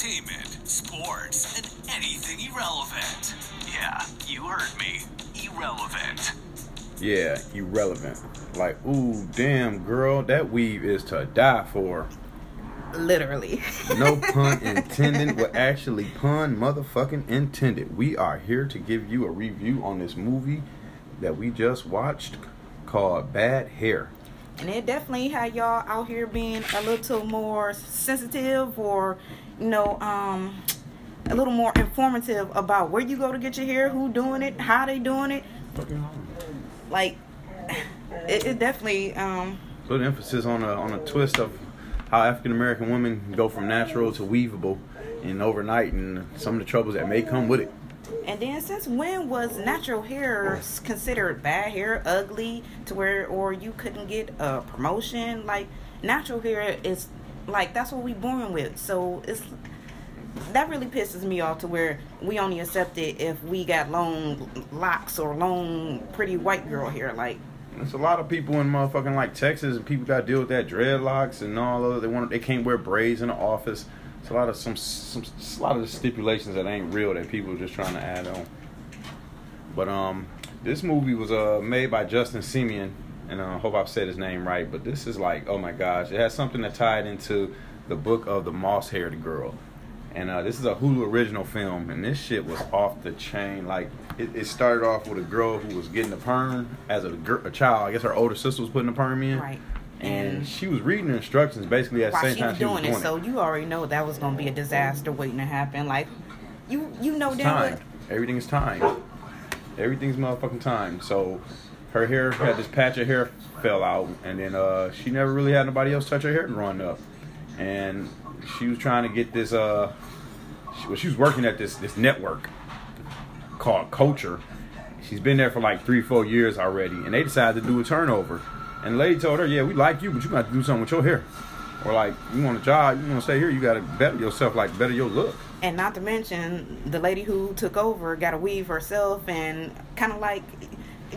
entertainment, sports, and anything irrelevant. Yeah, you heard me. Irrelevant. Yeah, irrelevant. Like, ooh, damn, girl, that weave is to die for. Literally. No pun intended, but actually pun motherfucking intended. We are here to give you a review on this movie that we just watched called Bad Hair. And it definitely had y'all out here being a little more sensitive or, you know, um, a little more informative about where you go to get your hair, who doing it, how they doing it. Like, it, it definitely, um, Put emphasis on a on a twist of how African American women go from natural to weavable and overnight and some of the troubles that may come with it. And then since when was natural hair considered bad hair, ugly, to where, or you couldn't get a promotion? Like, natural hair is, like, that's what we born with. So it's, that really pisses me off to where we only accept it if we got long locks or long pretty white girl hair. Like, There's a lot of people in motherfucking like Texas and people got to deal with that dreadlocks and all of They want they can't wear braids in the office. It's a lot of some some a lot of the stipulations that ain't real that people are just trying to add on. But um, this movie was uh made by Justin Simien, and I uh, hope I've said his name right. But this is like, oh my gosh, it has something that tied into the book of the moss-haired girl. And uh, this is a Hulu original film, and this shit was off the chain. Like it, it started off with a girl who was getting a perm as a, a child. I guess her older sister was putting the perm in, right. And she was reading the instructions basically at the same she time was she was doing doing it, so you already know that was gonna be a disaster waiting to happen. Like, you you know It's damn time. Everything is time. Everything's motherfucking time. So her hair had this patch of hair fell out, and then uh, she never really had nobody else touch her hair run up. And she was trying to get this. Uh, she, well, she was working at this this network called Culture. She's been there for like three, four years already, and they decided to do a turnover. And the lady told her, "Yeah, we like you, but you got to do something with your hair." Or like, you want a job, you want to stay here, you got to better yourself, like better your look. And not to mention, the lady who took over got to weave herself and kind of like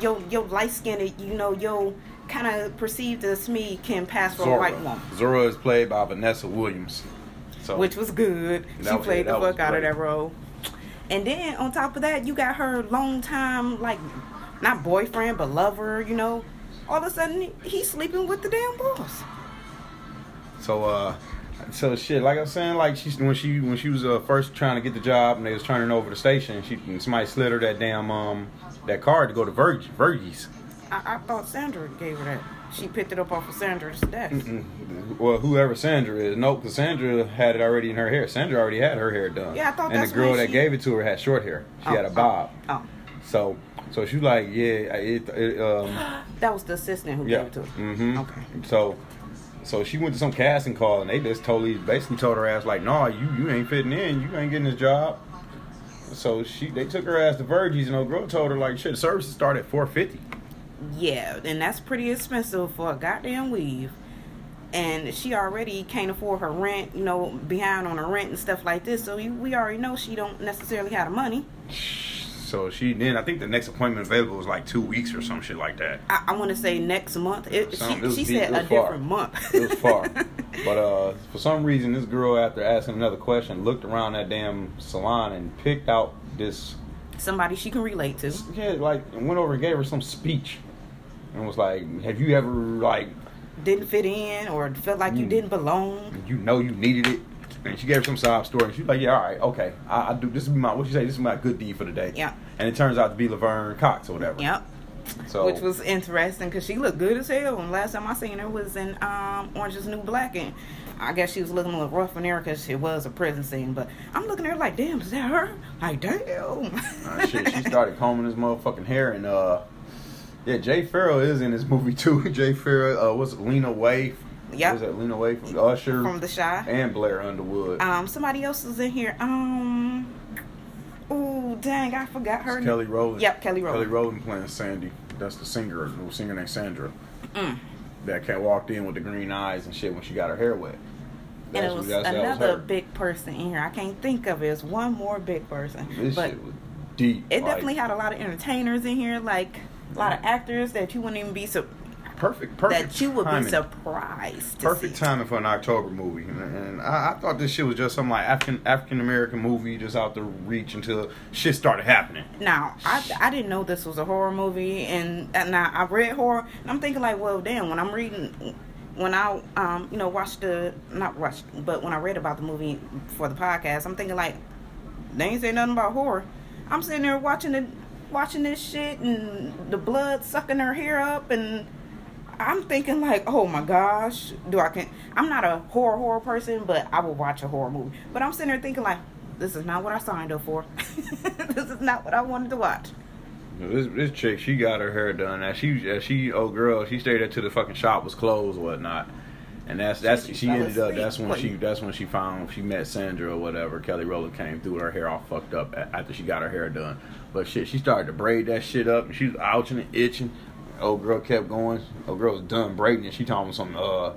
your your light skinned, you know, your kind of perceived as me can pass for a white woman, Zora is played by Vanessa Williams. So which was good. She was- played yeah, the fuck out of that role. And then on top of that, you got her long time like not boyfriend but lover. You know, all of a sudden he's sleeping with the damn boss. so uh so shit, like I was saying, like she's when she when she was uh, first trying to get the job and they was turning over the station, she somebody slid her that damn um that card to go to Virg Virgie's. I, I thought Sandra gave her that. She picked it up off of Sandra's desk. Mm, Well, whoever Sandra is, no, because Sandra had it already in her hair. Sandra already had her hair done. Yeah, I thought And the girl when that she- gave it to her had short hair. She Oh, had a oh, bob. Oh, So, so she was like, yeah, it, it um. that was the assistant who Yeah. gave it to her. Mm-hmm. Okay. So, so she went to some casting call, and they just totally, basically told her ass like, "No, you you ain't fitting in. You ain't getting this job." So she, they took her ass to Virgie's, and old girl told her like, "Shit, the services start at four fifty. Yeah, and that's pretty expensive for a goddamn weave. And she already can't afford her rent, you know, behind on her rent and stuff like this. So we already know she don't necessarily have the money. So she then, I think the next appointment available was like two weeks or some shit like that. I, I want to say next month. It, Some- she it she deep- said a far. different month. It was far, but uh, for some reason, this girl, after asking another question, looked around that damn salon and picked out this Somebody she can relate to. yeah, like and went over and gave her some speech, and was like, "Have you ever like Didn't fit in or felt like you Mm. didn't belong. you know you needed it?" And she gave her some sob story. She's like, "Yeah, all right, okay, I, I do. This is my what you say. This is my good deed for the day." Yeah. And it turns out to be Laverne Cox or whatever. Yep. So Which was interesting because she looked good as hell. And last time I seen her was in um, Orange is New Black, and I guess she was looking a little rough in there because it was a prison scene. But I'm looking at her like, damn, is that her? Like, damn. uh, shit, she started combing his motherfucking hair and uh. Yeah, Jay Pharoah is in this movie too. Jay Pharoah, uh, what's it, Lena Waithe? Yep. Was that Lena Waithe from Usher From The Chi. and Blair Underwood? Um, somebody else is in here. Um, oh dang, I forgot her. It's Kelly Rowland. Yep, Kelly Rowland. Kelly Rowland. Playing Sandy. That's the singer, the singer named Sandra. Mm. That cat walked in with the green eyes and shit when she got her hair wet. And it was that's- that was another big person in here. I can't think of it. It's one more big person. This but shit was deep. it like- definitely had a lot of entertainers in here, like a lot of actors that you wouldn't even be so. Perfect, perfect. that you would timing. be surprised. Perfect see. timing for an October movie, and, I, I thought this shit was just some like African African American movie, just out the reach until shit started happening. Now, I, I didn't know this was a horror movie, and, and now I read horror, and I'm thinking like, well, damn. When I'm reading, when I um you know watched the not watched, but when I read about the movie for the podcast, I'm thinking like, they ain't say nothing about horror. I'm sitting there watching it, watching this shit, and the blood sucking her hair up, and I'm thinking like, oh my gosh, do I can? I'm not a horror horror person, but I will watch a horror movie. But I'm sitting there thinking like, this is not what I signed up for. this is not what I wanted to watch. This this chick, she got her hair done. Now she, uh, she, oh girl, she stayed until the fucking shop was closed or whatnot. And that's that's She she, ended up. That's when she that's when she found she met Sandra or whatever. Kelly Rowland came through with her hair all fucked up after she got her hair done. But shit, she started to braid that shit up and she was ouching and itching. Old girl kept going. Old girl was done braiding and she told me something. Uh,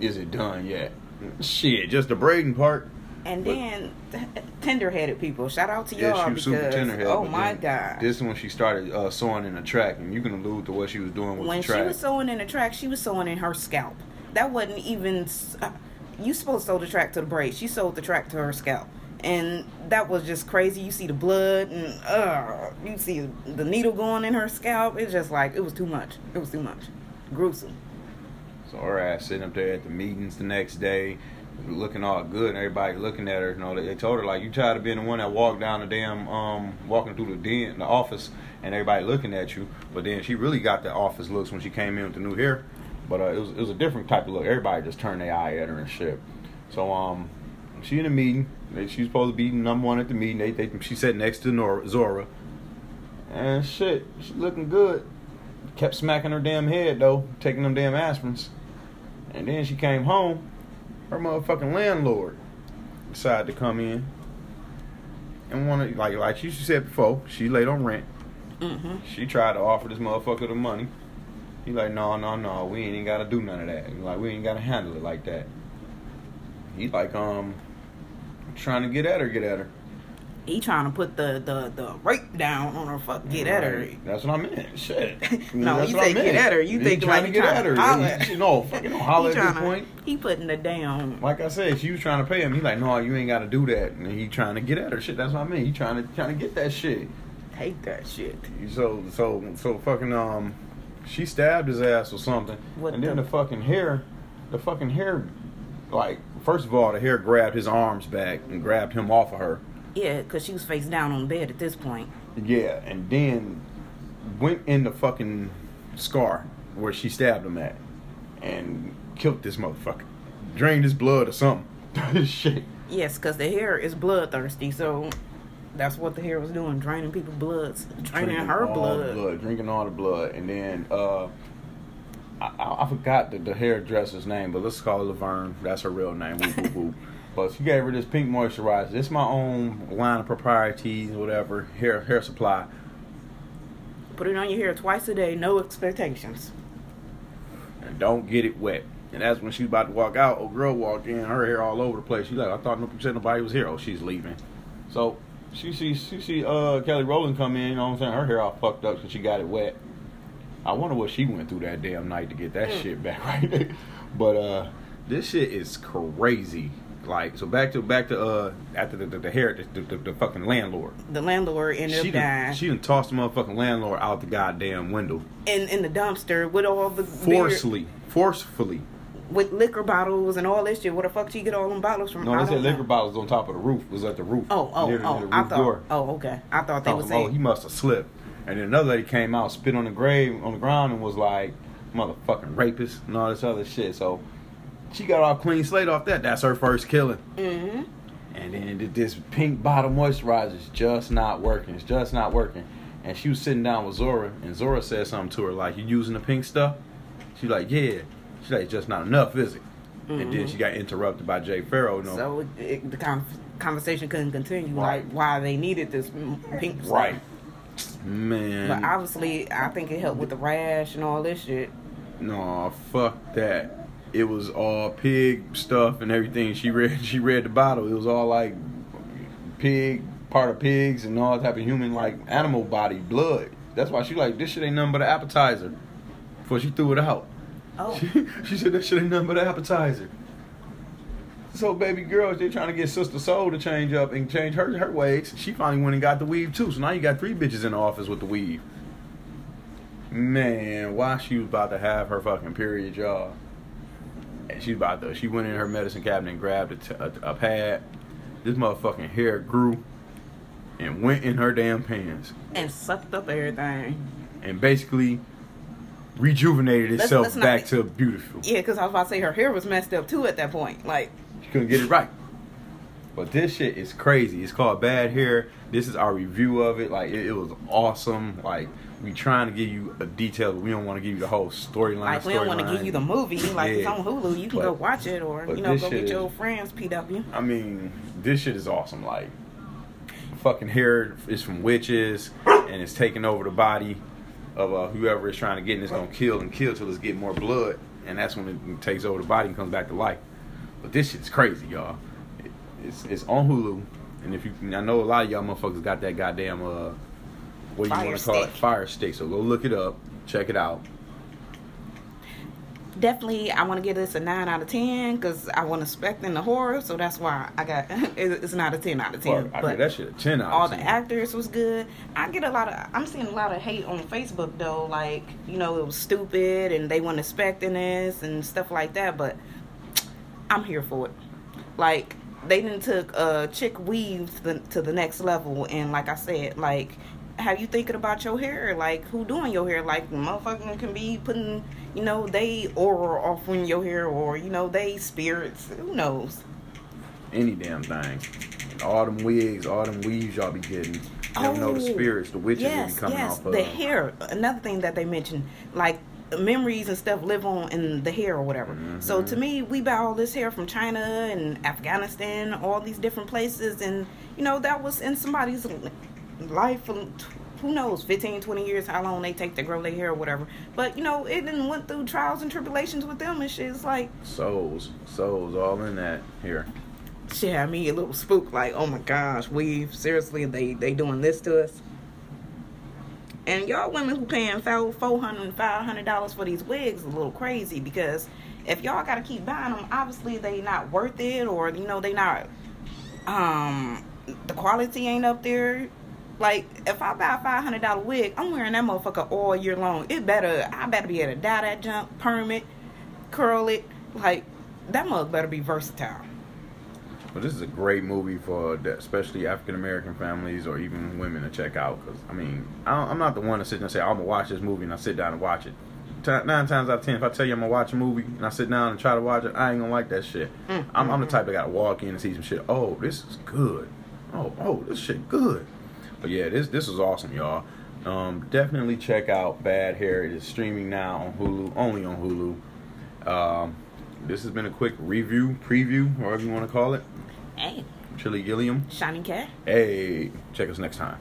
is it done yet? Shit, just the braiding part. And But- then tender-headed people. Shout out to Yeah, y'all she was super because tenderheaded. oh my god. This is when she started uh, sewing in the track, and you can allude to what she was doing with the when she track. was sewing in the track, she was sewing in her scalp. That wasn't even. Uh, you supposed to sew the track to the braid. She sewed the track to her scalp, and that was just crazy. You see the blood, and uh, you see the needle going in her scalp. It's just like it was too much. It was too much. Gruesome. So her ass sitting up there at the meetings the next day, looking all good, and everybody looking at her. You know, they, told her like, "You tired of being the one that walked down the damn, um, walking through the den, the office, and everybody looking at you." But then she really got the office looks when she came in with the new hair. But uh, it was it was a different type of look. Everybody just turned their eye at her and shit. So um, she in a meeting. She's supposed to be number one at the meeting. They, they she sat next to Nora, Zora, and shit, she looking good. Kept smacking her damn head though, taking them damn aspirins. And then she came home. Her motherfucking landlord decided to come in and wanted like like she said before, she laid on rent. hmm She tried to offer this motherfucker the money. He like, no, no, no, we ain't even gotta do none of that. Like, we ain't gotta handle it like that. He like, um, trying to get at her, get at her. He trying to put the the the rape down on her. Fuck, get at her. That's what I meant. Shit. No, That's you say get at her. You He think trying like to get at her. to holler. No, fucking don't holler at this point. He putting the down. Like I said, she was trying to pay him. He like, no, you ain't got to do that. And he trying to get at her. Shit, that's what I mean. He trying to trying to get that shit. Hate that shit. So so so fucking um, she stabbed his ass or something. What and then the- the fucking hair, the fucking hair, like first of all, the hair grabbed his arms back and grabbed him off of her. Yeah, because she was face down on the bed at this point. Yeah, and then went in the fucking scar where she stabbed him at, and killed this motherfucker. Drained his blood or something. shit. Yes, because the hair is bloodthirsty, so that's what the hair was doing, draining people's bloods, draining drinking her blood. blood, drinking all the blood, and then uh, I, I forgot the, the hairdresser's name, but let's call her Laverne. That's her real name. Whoop, whoop, whoop. But she gave her this pink moisturizer. It's my own line of proprieties, whatever hair hair supply. Put it on your hair twice a day, no expectations. and don't get it wet. And that's when she's about to walk out. Old girl walked in, her hair all over the place. She's like, I thought nobody was here. Oh, she's leaving. So she see she see uh Kelly Rowland come in. You know what I'm saying? Her hair all fucked up because she got it wet. I wonder what she went through that damn night to get that Mm. shit back right. but uh, this shit is crazy. Like so, back to back to uh after the the, the hair the, the, the fucking landlord. The landlord ended She up done, dying she done tossed the motherfucking landlord out the goddamn window in in the dumpster with all the beer- forcefully, forcefully. with liquor bottles and all this shit. Where the fuck did she get all them bottles from? No, they said know. liquor bottles on top of the roof. It was at the roof. Oh, oh, oh! I thought. door. Oh, okay. I thought they Oh, were oh, he must have slipped. And then another lady came out, spit on the grave on the ground, and was like, "Motherfucking rapist" and all this other shit. So she got all clean slate off that. That's her first killing. hmm And then this pink bottom moisturizer is just not working. It's just not working. And she was sitting down with Zora, and Zora said something to her like, "You using the pink stuff?" She's like, "Yeah." She's like, "It's just not enough, is it?" And then she got interrupted by Jay Pharoah. You know, So it, the con- conversation couldn't continue. Right. Like why they needed this pink stuff. right? Man, But obviously, I think it helped with the rash and all this shit. No, fuck that. It was all pig stuff and everything. She read she read the bottle. It was all like pig, part of pigs and all type of human like animal body blood. That's why she like this shit ain't nothing but an appetizer. Before she threw it out. Oh. She, she said that shit ain't nothing but an appetizer. So baby girls, they're trying to get Sister Soul to change up and change her her ways. She finally went and got the weave too. So now you got three bitches in the office with the weave. Man, why she was about to have her fucking period, y'all. And she about to, she went in her medicine cabinet and grabbed a, t- a, a pad. This motherfucking hair grew and went in her damn pants And sucked up everything. and basically rejuvenated Let's- itself let's back be- to beautiful. Yeah, because I was about to say her hair was messed up too at that point. Like, She couldn't get it right. But this shit is crazy. It's called Bad Hair. This is our review of it. Like it, it was awesome. Like we trying to give you a detail, but we don't want to give you the whole storyline. like we don't want to give you the movie. Like it's on Hulu, you can But- go watch it, or you know, go get your is- old friends PW. I mean, this shit is awesome. Like, fucking hair is from witches, and it's taking over the body of uh, whoever is trying to get, and it's gonna kill and kill till it's get more blood, and that's when it takes over the body and comes back to life. But this shit's crazy, y'all. It, it's it's on Hulu, and if you, I know a lot of y'all motherfuckers got that goddamn uh, what do you Fire want to call it, fire stick. So go look it up, check it out. Definitely, I want to give this a nine out of ten because I wasn't expecting the horror, so that's why I got it's not a ten out of ten. Fuck, I but give that shit a ten out. all the actors was good. I get a lot of I'm seeing a lot of hate on Facebook though, like you know it was stupid and they weren't expecting this and stuff like that. But I'm here for it. Like they didn't took uh chick weave to the, to the next level, and like I said, like have you thinking about your hair? Like who doing your hair? Like motherfucking can be putting you know they aura off in your hair or you know they spirits. Who knows? any damn thing. All them wigs, all them weaves y'all be getting. You don't know the Oh, spirits, the witches yes, be coming yes, off of. the hair. Another thing that they mentioned, like memories and stuff, live on in the hair or whatever. So Mm-hmm. to me, we buy all this hair from China and Afghanistan, all these different places, and you know that was in somebody's life. for Who knows, 15, 20 years, how long they take to grow their hair or whatever. But you know, it didn't went through trials and tribulations with them and shit. It's like Souls, souls, all in that here. shit had me a little spook Like, oh my gosh, we seriously they they doing this to us. And y'all women who paying four four hundred five hundred dollars for these wigs a little crazy because if y'all gotta keep buying them, obviously they not worth it, or you know they not um the quality ain't up there. Like if I buy a five hundred dollar wig, I'm wearing that motherfucker all year long. It better I better be able to dye that junk, perm it, curl it. Like that mug better be versatile. But this is a great movie for especially African American families or even women to check out. Because I mean, I don't, I'm not the one to sit there and say I'm gonna watch this movie and I sit down and watch it. Nine times out of ten, if I tell you I'm gonna watch a movie and I sit down and try to watch it, I ain't gonna like that shit. Mm, I'm, I'm the type that gotta walk in and see some shit. Oh, this is good. Oh, oh, this shit good. But yeah, this this was awesome, y'all. Um, definitely check out Bad Hair. It is streaming now on Hulu, only on Hulu. Um, this has been a quick review, preview, whatever you want to call it. Hey, Chili Gilliam. Shining Cat. Hey, check us next time.